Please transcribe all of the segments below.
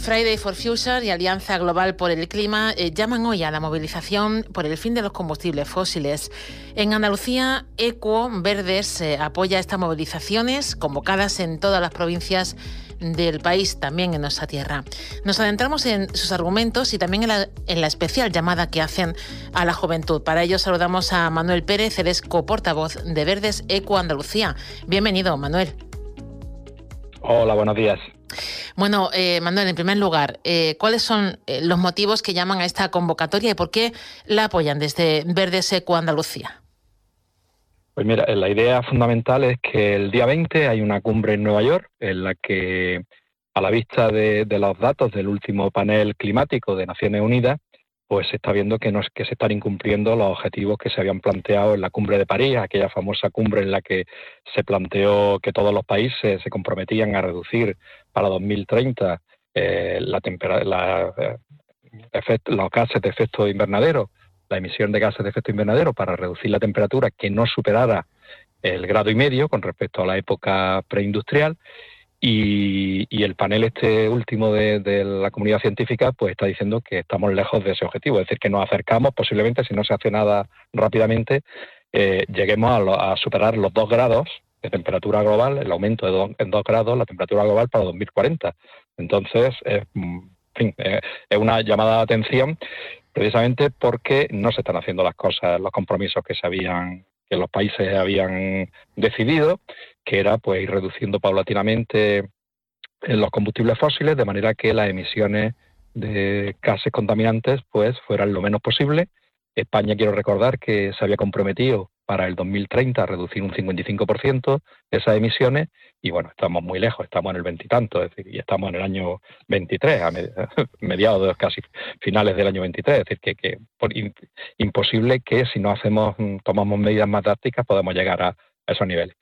Friday for Future y Alianza Global por el Clima eh, llaman hoy a la movilización por el fin de los combustibles fósiles. En Andalucía, Equo Verdes eh, apoya estas movilizaciones convocadas en todas las provincias del país, también en nuestra tierra. Nos adentramos en sus argumentos y también en la, especial llamada que hacen a la juventud. Para ello saludamos a Manuel Pérez, el portavoz de Verdes Eco Andalucía. Bienvenido, Manuel. Hola, buenos días. Bueno, eh, Manuel, en primer lugar, eh, ¿cuáles son eh, los motivos que llaman a esta convocatoria y por qué la apoyan desde Verde Seco Andalucía? Pues mira, la idea fundamental es que el día 20 hay una cumbre en Nueva York en la que, a la vista de los datos del último panel climático de Naciones Unidas, pues se está viendo que, no, que se están incumpliendo los objetivos que se habían planteado en la cumbre de París, aquella famosa cumbre en la que se planteó que todos los países se comprometían a reducir para 2030 eh, la la, eh, los gases de efecto invernadero, la emisión de gases de efecto invernadero para reducir la temperatura que no superara el grado y medio con respecto a la época preindustrial y, el panel este último de, la comunidad científica pues está diciendo que estamos lejos de ese objetivo, es decir, que nos acercamos posiblemente, si no se hace nada rápidamente, eh, lleguemos a, superar los dos grados de temperatura global, el aumento de en dos grados la temperatura global para 2040. Entonces, mm, eh, es una llamada de atención precisamente porque no se están haciendo las cosas, los compromisos que se habían que los países habían decidido, que era pues ir reduciendo paulatinamente los combustibles fósiles de manera que las emisiones de gases contaminantes pues fueran lo menos posible. España quiero recordar que se había comprometido para el 2030 reducir un 55% esas emisiones y bueno, estamos muy lejos, estamos en el veintitanto, es decir, y estamos en el año 23, a mediados casi finales del año 23, es decir, que, que imposible que si no hacemos, tomamos medidas más drásticas podamos llegar a, esos niveles.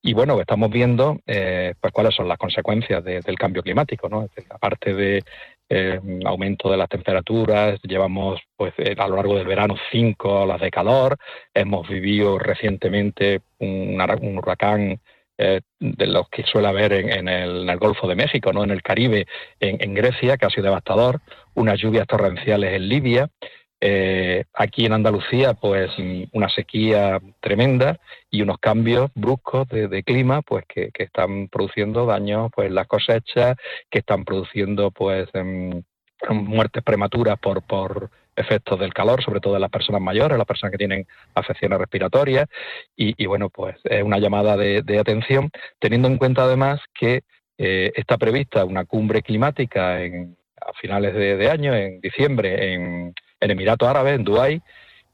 Y bueno, estamos viendo eh, pues cuáles son las consecuencias del cambio climático, ¿no? aparte de eh, aumento de las temperaturas, llevamos pues eh, a lo largo del verano cinco olas de calor, hemos vivido recientemente un, huracán eh, de los que suele haber en, el, Golfo de México, no en el Caribe, en, en Grecia, que ha sido devastador, unas lluvias torrenciales en Libia, eh, aquí en Andalucía, pues una sequía tremenda y unos cambios bruscos de, clima, pues que, están produciendo daños, pues las cosechas, que están produciendo, pues em, muertes prematuras por, por efectos del calor, sobre todo en las personas mayores, las personas que tienen afecciones respiratorias, y, bueno, pues es una llamada de, atención, teniendo en cuenta además que eh, está prevista una cumbre climática en, a finales de año, en diciembre, en, en Emiratos Árabes, en Dubái,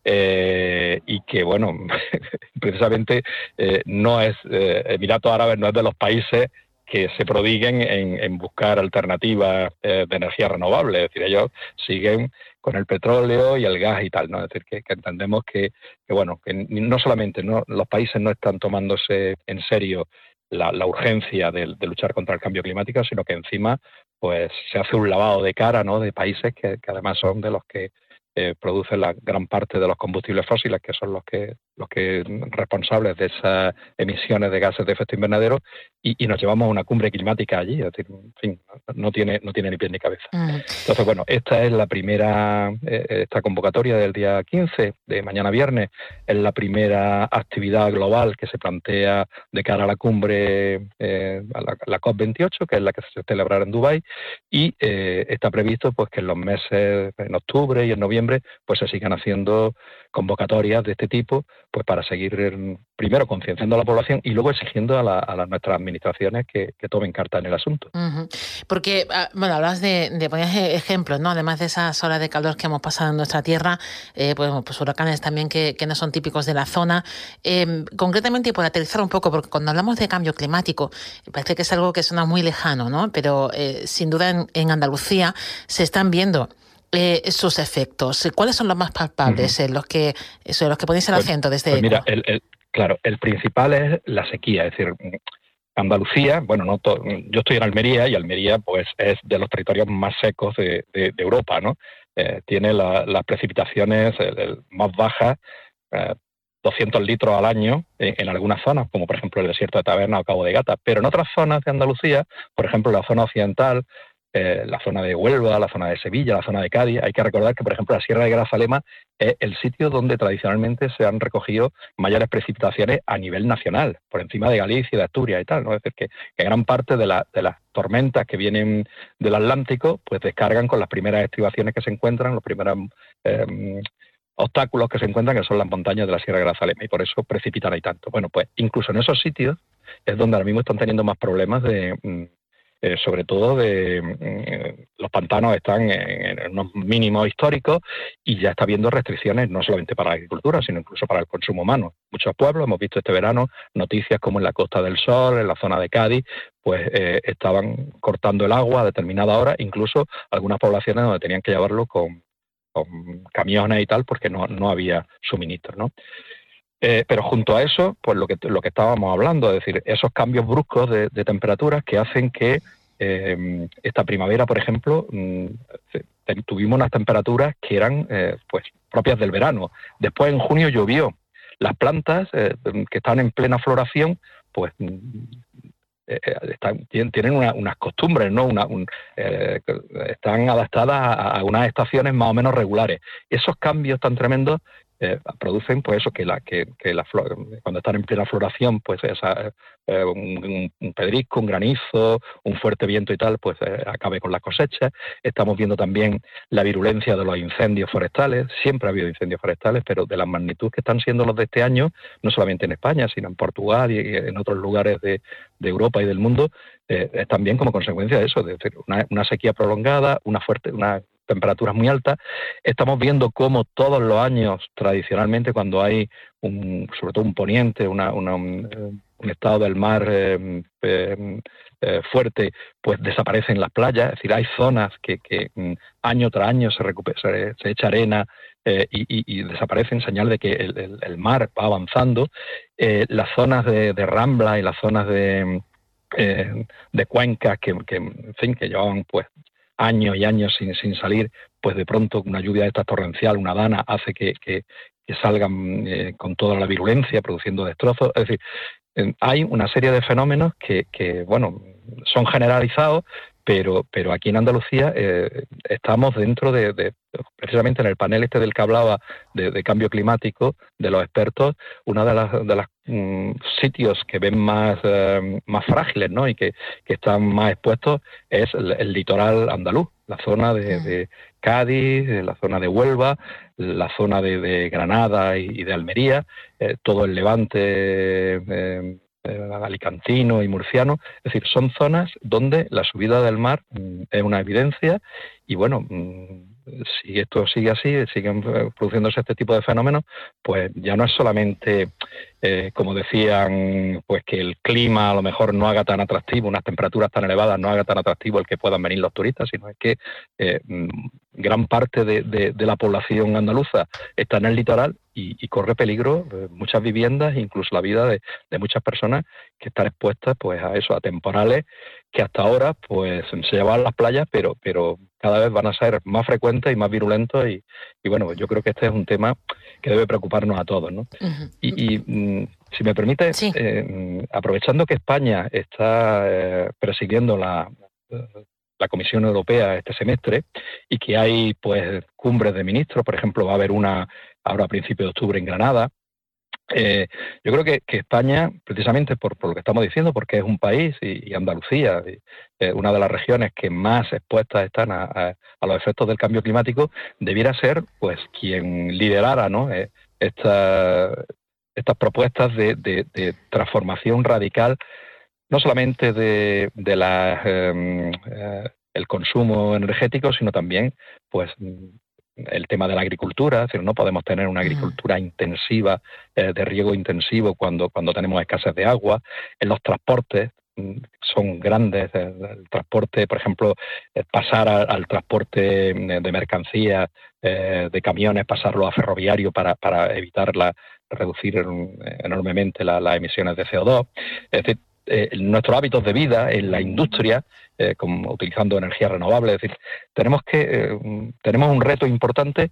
eh, y que, bueno, precisamente eh, no es, eh, Emiratos Árabes no es de los países que se prodiguen en, buscar alternativas de energía renovable, es decir, ellos siguen con el petróleo y el gas y tal, ¿no? Es decir, que, entendemos que, bueno, que no solamente no, los países no están tomándose en serio la, urgencia de, luchar contra el cambio climático, sino que encima pues se hace un lavado de cara ¿no? de países que además son de los que eh, produce la gran parte de los combustibles fósiles, que son los que los que responsables de esas emisiones de gases de efecto invernadero, y, nos llevamos a una cumbre climática allí. Es decir, en fin, no tiene, no tiene ni pie ni cabeza. Mm. Entonces, bueno, esta es la primera, eh, esta convocatoria del día 15, de mañana viernes, es la primera actividad global que se plantea de cara a la cumbre, eh, a la, COP28, que es la que se celebrará en Dubái, y eh, está previsto pues que en los meses, en octubre y en noviembre, pues se sigan haciendo convocatorias de este tipo, pues para seguir primero concienciando a la población y luego exigiendo a, las nuestras administraciones que, tomen carta en el asunto. Porque, ah, bueno, hablas de, de poner ejemplos, ¿no? Además de esas horas de calor que hemos pasado en nuestra tierra, eh, pues, pues, huracanes también que, no son típicos de la zona. Eh, concretamente, y por aterrizar un poco, porque cuando hablamos de cambio climático, parece que es algo que suena muy lejano, ¿no? Pero eh, sin duda en, en Andalucía se están viendo eh, sus efectos? ¿Cuáles son los más palpables, en los que, eso, los que ponéis el pues, acento desde pues mira, el, Claro, el principal es la sequía, es decir, Andalucía, bueno, no yo estoy en Almería y Almería pues es de los territorios más secos de, Europa, ¿no? Eh, tiene las precipitaciones más bajas, 200 eh, litros al año en, algunas zonas, como por ejemplo el desierto de Taberna o Cabo de Gata, pero en otras zonas de Andalucía, por ejemplo la zona occidental, eh, la zona de Huelva, la zona de Sevilla, la zona de Cádiz. Hay que recordar que, por ejemplo, la Sierra de Grazalema es el sitio donde tradicionalmente se han recogido mayores precipitaciones a nivel nacional, por encima de Galicia de Asturias y tal. ¿no? Es decir, que, gran parte de, las tormentas que vienen del Atlántico pues descargan con las primeras estribaciones que se encuentran, los primeros em, obstáculos que se encuentran, que son las montañas de la Sierra de Grazalema, y por eso precipitan ahí tanto. Bueno, pues incluso en esos sitios es donde ahora mismo están teniendo más problemas de mm, eh, sobre todo de mm, los pantanos están en, unos mínimos históricos y ya está habiendo restricciones no solamente para la agricultura, sino incluso para el consumo humano. Muchos pueblos, hemos visto este verano noticias como en la Costa del Sol, en la zona de Cádiz, pues eh, estaban cortando el agua a determinada hora, incluso algunas poblaciones donde tenían que llevarlo con, camiones y tal, porque no, no había suministro, ¿no? Eh, pero junto a eso, pues lo que, lo que estábamos hablando, es decir, esos cambios bruscos de, temperaturas que hacen que eh, esta primavera, por ejemplo, mm, tuvimos unas temperaturas que eran eh, pues propias del verano. Después en junio llovió. Las plantas que están en plena floración, pues mm, tienen unas costumbres, ¿no? están adaptadas a, unas estaciones más o menos regulares. Esos cambios tan tremendos eh, producen pues eso que la que, la cuando están en plena floración pues esa, eh, un, pedrisco un granizo un fuerte viento y tal pues eh, acabe con las cosechas. Estamos viendo también la virulencia de los incendios forestales. Siempre ha habido incendios forestales pero de la magnitud que están siendo los de este año no solamente en España sino en Portugal y, en otros lugares de, Europa y del mundo es también como consecuencia de eso. De una, una sequía prolongada una fuerte una temperaturas muy altas. Estamos viendo cómo todos los años, tradicionalmente, cuando hay un, sobre todo un poniente, un, estado del mar eh, eh, eh, fuerte, pues desaparecen las playas. Es decir, hay zonas que, mm, año tras año se, recupera, se, echa arena y, desaparecen, señal de que el, mar va avanzando. las zonas de, rambla y las zonas de, de cuencas que, en fin, que llevaban pues años y años sin, sin salir, pues de pronto una lluvia de esta torrencial, una dana, hace que, que, salgan eh, con toda la virulencia, produciendo destrozos. Es decir, hay una serie de fenómenos que, que bueno, son generalizados, pero, pero aquí en Andalucía eh, estamos dentro de, precisamente en el panel este del que hablaba de, cambio climático, de los expertos, uno de las, de las mm, sitios que ven más, eh, más frágiles ¿no? y que, están más expuestos es el, litoral andaluz, la zona de, Cádiz, la zona de Huelva, la zona de, Granada y, de Almería, eh, todo el levante eh, alicantino y murciano. Es decir, son zonas donde la subida del mar mm, es una evidencia y bueno, mm, si esto sigue así, siguen eh, produciéndose este tipo de fenómenos, pues ya no es solamente, eh, como decían, pues que el clima a lo mejor no haga tan atractivo, unas temperaturas tan elevadas no haga tan atractivo el que puedan venir los turistas, sino es que eh, mm, gran parte de, la población andaluza está en el litoral y, corre peligro muchas viviendas, incluso la vida de, de, muchas personas que están expuestas pues a eso, a temporales que hasta ahora pues se llevaban las playas, pero, pero cada vez van a ser más frecuentes y más virulentos y, bueno, yo creo que este es un tema que debe preocuparnos a todos. ¿no? Y, mm, si me permite, eh, aprovechando que España está eh, presidiendo la, la Comisión Europea este semestre y que hay pues cumbres de ministros, por ejemplo, va a haber una ahora a principios de octubre en Granada, eh, yo creo que, España, precisamente por, lo que estamos diciendo, porque es un país y, Andalucía, eh, una de las regiones que más expuestas están a, los efectos del cambio climático, debiera ser pues quien liderara ¿no? Eh, estas propuestas de, transformación radical, no solamente de, la, em, el consumo energético, sino también pues el tema de la agricultura, es decir, no podemos tener una agricultura intensiva, eh, de riego intensivo cuando, cuando tenemos escasez de agua. En los transportes mm, son grandes, eh, el, transporte, por ejemplo, eh, pasar al transporte mm, de mercancías, de camiones, pasarlo a ferroviario para, para evitar la, reducir enormemente las emisiones de CO2. Es decir, eh, nuestros hábitos de vida en la industria, eh, como utilizando energía renovable. Es decir, tenemos que eh, tenemos un reto importante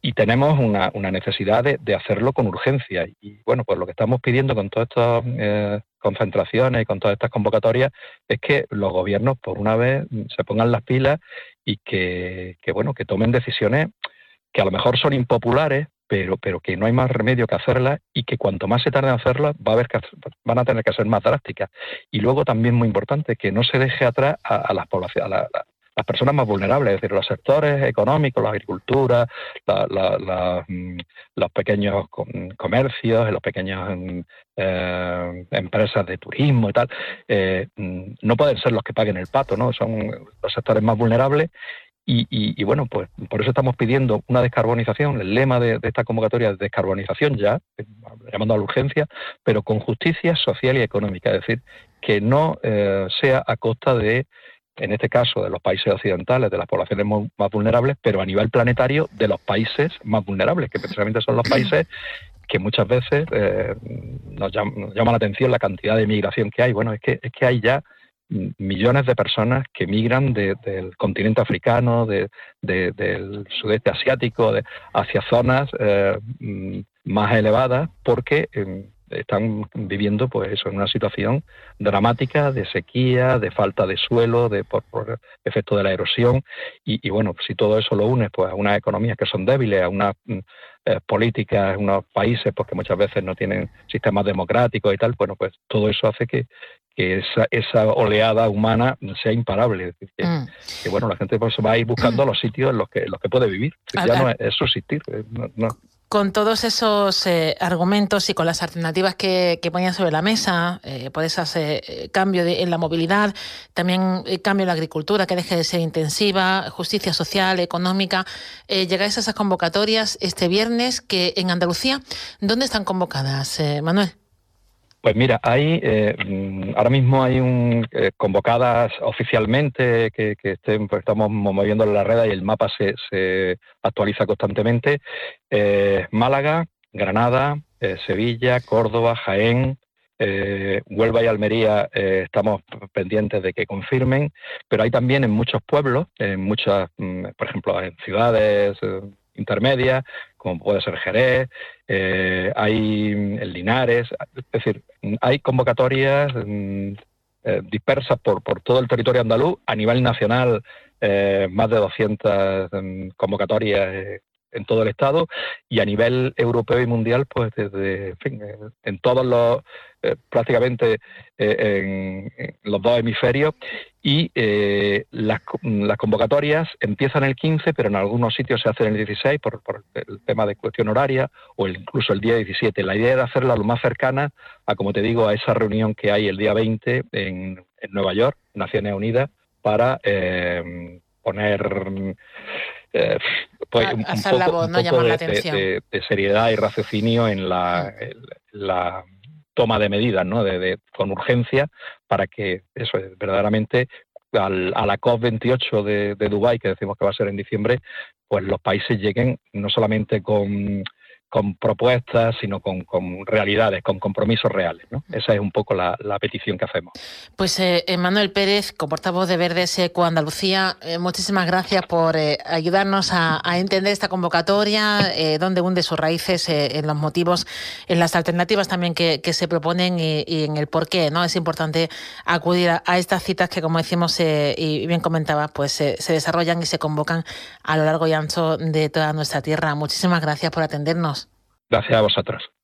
y tenemos una, necesidad de, hacerlo con urgencia. Y bueno, pues lo que estamos pidiendo con todas estas concentraciones y con todas estas convocatorias es que los gobiernos por una vez se pongan las pilas y que, que bueno, que tomen decisiones que a lo mejor son impopulares, pero, pero que no hay más remedio que hacerlas y que cuanto más se tarde en hacerlas va a haber que, van a tener que ser más drásticas. Y luego también muy importante que no se deje atrás a, las poblaciones, a, las personas más vulnerables, es decir, los sectores económicos, la agricultura, mm, los pequeños comercios, las pequeñas mm, eh, empresas de turismo y tal, eh, mm, no pueden ser los que paguen el pato, ¿no? Son los sectores más vulnerables y, bueno, pues por eso estamos pidiendo una descarbonización, el lema de, esta convocatoria es descarbonización ya, llamando a la urgencia, pero con justicia social y económica, es decir, que no eh, sea a costa de, en este caso, de los países occidentales, de las poblaciones más vulnerables, pero a nivel planetario de los países más vulnerables, que precisamente son los países que muchas veces eh, nos, llama, nos, llama, la atención la cantidad de migración que hay. Bueno, es que, es que hay ya millones de personas que migran del continente africano, del sudeste asiático, hacia zonas eh, más elevadas, porque em, están viviendo pues eso en una situación dramática de sequía, de falta de suelo, de por, efecto de la erosión y, bueno, si todo eso lo unes pues a unas economías que son débiles, a unas mm, eh, políticas, unos países pues que muchas veces no tienen sistemas democráticos y tal, bueno, pues todo eso hace que, que esa, esa oleada humana sea imparable. Es decir, mm. que, bueno, la gente pues va a ir buscando los sitios en los que, los que puede vivir. ya no es, subsistir. Eh, con todos esos eh, argumentos y con las alternativas que, que ponían sobre la mesa, eh, por ese cambio en la movilidad, también el cambio en la agricultura que deje de ser intensiva, justicia social, económica, llegáis a esas convocatorias este viernes que en Andalucía, ¿dónde están convocadas, Manuel? Pues mira, hay eh, mm, ahora mismo hay un, eh, convocadas oficialmente que, estén, pues estamos moviendo la red y el mapa se, actualiza constantemente. Eh, Málaga, Granada, Sevilla, Córdoba, Jaén, Huelva y Almería estamos pendientes de que confirmen, pero hay también en muchos pueblos, en muchas, mm, por ejemplo, en ciudades intermedias, como puede ser Jerez, eh, hay en Linares, es decir, hay convocatorias mm, eh, dispersas por, por todo el territorio andaluz, a nivel nacional eh, más de 200 mm, convocatorias en todo el Estado y a nivel europeo y mundial, pues desde, en, en todos los, prácticamente en, los dos hemisferios y eh, las, convocatorias empiezan el 15, pero en algunos sitios se hacen el 16 por, el tema de cuestión horaria o incluso el día 17. La idea es hacerla lo más cercana a, como te digo, a esa reunión que hay el día 20 en, Nueva York, Naciones Unidas, para eh, poner eh, pues, un, poco, de, seriedad y raciocinio en la toma de medidas ¿no? de, con urgencia para que eso es verdaderamente a la COP28 de, de Dubái, que decimos que va a ser en diciembre, pues los países lleguen no solamente con con propuestas, sino con, realidades, con compromisos reales. ¿no? Esa es un poco la, petición que hacemos. Pues eh, Manuel Pérez, portavoz de Verdes Eco Andalucía, eh, muchísimas gracias por eh, ayudarnos a, entender esta convocatoria, eh, dónde hunde sus raíces, en los motivos, en las alternativas también que, se proponen y, en el por qué. ¿no? Es importante acudir a, estas citas que, como decimos y bien comentaba, pues se desarrollan y se convocan a lo largo y ancho de toda nuestra tierra. Muchísimas gracias por atendernos. Gracias a vosotros.